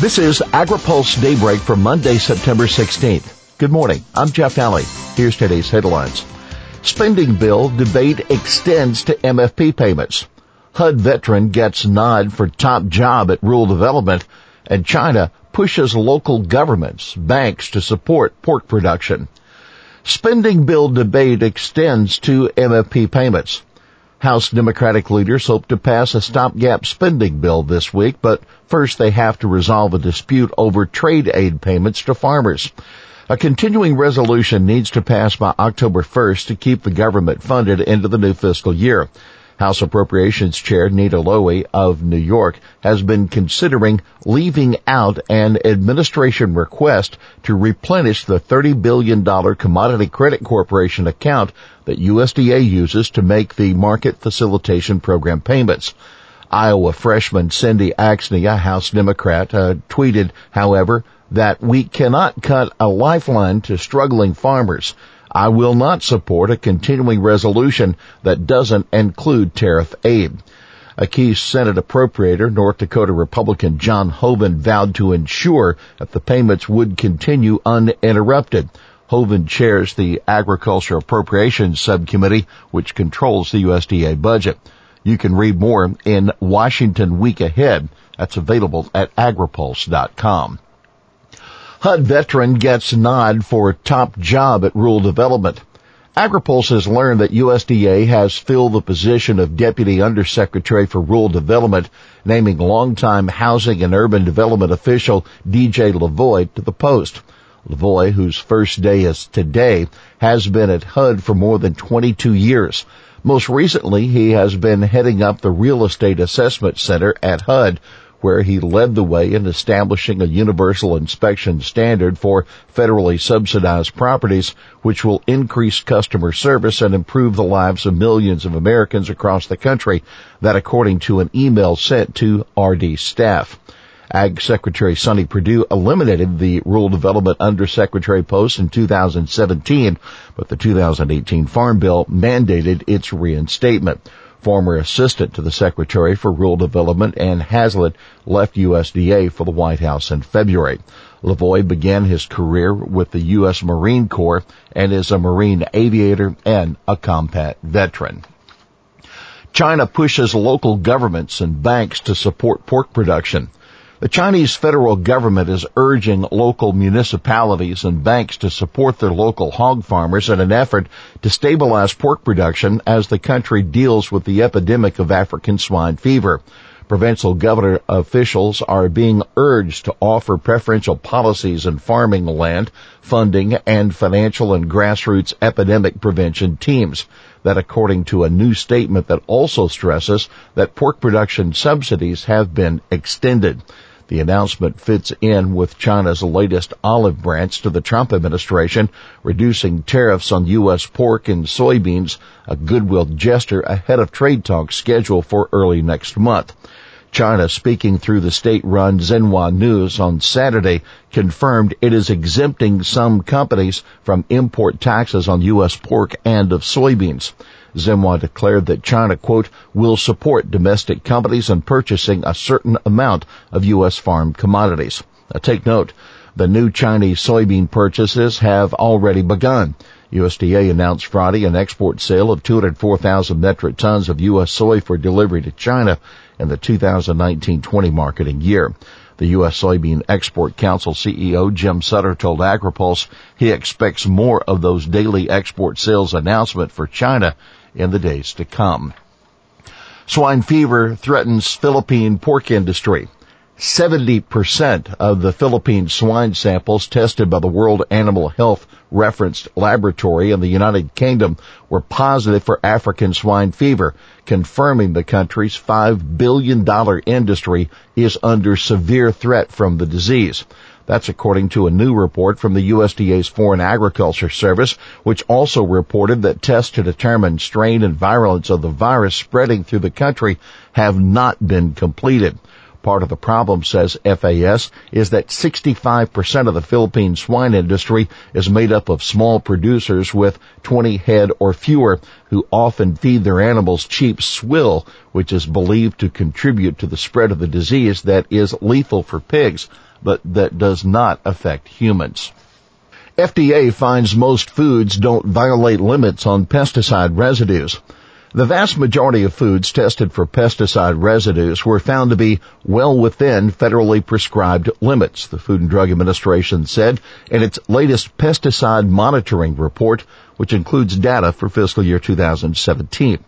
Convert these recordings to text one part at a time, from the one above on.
This is AgriPulse Daybreak for Monday, September 16th. Good morning. I'm Jeff Nalley. Here's today's headlines. Spending bill debate extends to MFP payments. HUD veteran gets nod for top job at rural development and China pushes local governments, banks to support pork production. Spending bill debate extends to MFP payments. House Democratic leaders hope to pass a stopgap spending bill this week, but first they have to resolve a dispute over trade aid payments to farmers. A continuing resolution needs to pass by October 1st to keep the government funded into the new fiscal year. House Appropriations Chair Nita Lowey of New York has been considering leaving out an administration request to replenish the $30 billion Commodity Credit Corporation account that USDA uses to make the Market Facilitation Program payments. Iowa freshman Cindy Axne, a House Democrat, uh, tweeted, however, that we cannot cut a lifeline to struggling farmers. I will not support a continuing resolution that doesn't include tariff aid. A key Senate appropriator, North Dakota Republican John Hoeven, vowed to ensure that the payments would continue uninterrupted. Hoeven chairs the Agriculture Appropriations Subcommittee, which controls the USDA budget. You can read more in Washington Week Ahead. That's available at agripulse.com. HUD veteran gets nod for top job at rural development. AgriPulse has learned that USDA has filled the position of Deputy Undersecretary for Rural Development, naming longtime housing and urban development official DJ LaVoy to the post. LaVoy, whose first day is today, has been at HUD for more than 22 years. Most recently, he has been heading up the Real Estate Assessment Center at HUD, where he led the way in establishing a universal inspection standard for federally subsidized properties, which will increase customer service and improve the lives of millions of Americans across the country. That according to an email sent to RD staff. Ag Secretary Sonny Perdue eliminated the Rural Development Undersecretary post in 2017, but the 2018 Farm Bill mandated its reinstatement. Former assistant to the Secretary for Rural Development Anne Hazlett left USDA for the White House in February. LaVoy began his career with the U.S. Marine Corps and is a Marine aviator and a combat veteran. China pushes local governments and banks to support pork production. The Chinese federal government is urging local municipalities and banks to support their local hog farmers in an effort to stabilize pork production as the country deals with the epidemic of African swine fever. Provincial governor officials are being urged to offer preferential policies in farming land, funding, and financial and grassroots epidemic prevention teams. That according to a new statement that also stresses that pork production subsidies have been extended. The announcement fits in with China's latest olive branch to the Trump administration, reducing tariffs on U.S. pork and soybeans, a goodwill gesture ahead of trade talks scheduled for early next month. China, speaking through the state-run Xinhua News on Saturday, confirmed it is exempting some companies from import taxes on U.S. pork and of soybeans. Xinhua declared that China, quote, will support domestic companies in purchasing a certain amount of U.S. farm commodities. Now take note, the new Chinese soybean purchases have already begun. USDA announced Friday an export sale of 204,000 metric tons of U.S. soy for delivery to China in the 2019-20 marketing year. The U.S. Soybean Export Council CEO Jim Sutter told AgriPulse he expects more of those daily export sales announcement for China in the days to come. Swine fever threatens Philippine pork industry. 70% of the Philippine swine samples tested by the World Animal Health referenced laboratory in the United Kingdom were positive for African swine fever, confirming the country's $5 billion industry is under severe threat from the disease. That's according to a new report from the USDA's Foreign Agriculture Service, which also reported that tests to determine strain and virulence of the virus spreading through the country have not been completed. Part of the problem, says FAS, is that 65% of the Philippine swine industry is made up of small producers with 20 head or fewer who often feed their animals cheap swill, which is believed to contribute to the spread of the disease that is lethal for pigs but that does not affect humans. FDA finds most foods don't violate limits on pesticide residues. The vast majority of foods tested for pesticide residues were found to be well within federally prescribed limits, the Food and Drug Administration said in its latest pesticide monitoring report, which includes data for fiscal year 2017.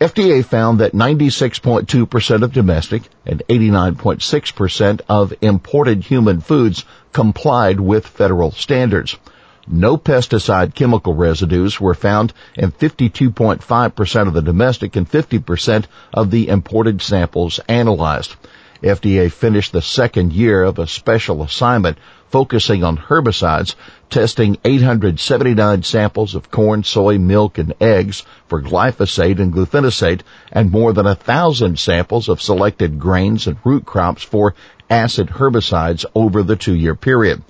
FDA found that 96.2% of domestic and 89.6% of imported human foods complied with federal standards. No pesticide chemical residues were found in 52.5% of the domestic and 50% of the imported samples analyzed. FDA finished the second year of a special assignment focusing on herbicides, testing 879 samples of corn, soy, milk, and eggs for glyphosate and glufosinate, and more than a thousand samples of selected grains and root crops for acid herbicides over the two-year period.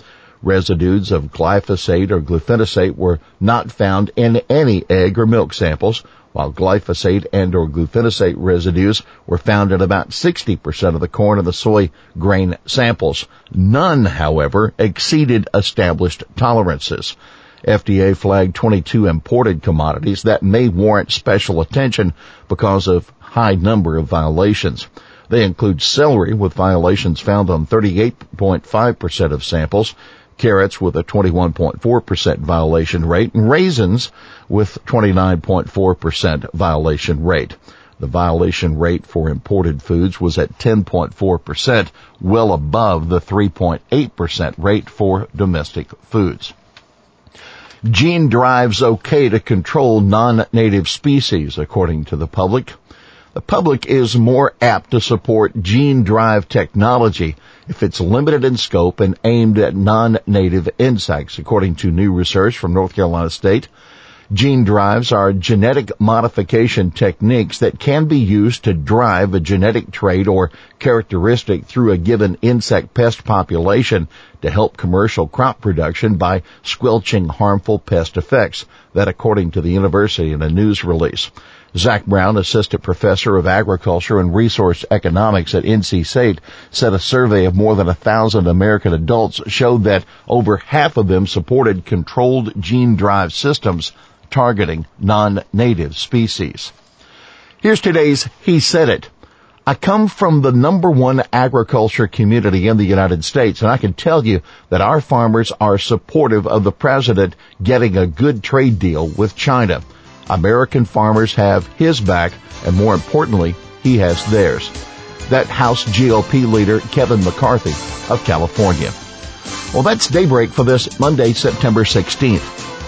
Residues of glyphosate or glufosinate were not found in any egg or milk samples, while glyphosate and or glufosinate residues were found in about 60% of the corn and the soy grain samples. None, however, exceeded established tolerances. FDA flagged 22 imported commodities that may warrant special attention because of high number of violations. They include celery with violations found on 38.5% of samples, carrots with a 21.4% violation rate, and raisins with 29.4% violation rate. The violation rate for imported foods was at 10.4%, well above the 3.8% rate for domestic foods. Gene drives okay to control non-native species, according to the public. The public is more apt to support gene drive technology if it's limited in scope and aimed at non-native insects, according to new research from North Carolina State. Gene drives are genetic modification techniques that can be used to drive a genetic trait or characteristic through a given insect pest population to help commercial crop production by squelching harmful pest effects. That according to the university in a news release. Zach Brown, assistant professor of agriculture and resource economics at NC State, said a survey of more than a thousand American adults showed that over half of them supported controlled gene drive systems targeting non-native species. Here's today's He Said It. I come from the number one agriculture community in the United States, and I can tell you that our farmers are supportive of the president getting a good trade deal with China. American farmers have his back, and more importantly, he has theirs. That House GOP leader, Kevin McCarthy of California. Well, that's Daybreak for this Monday, September 16th.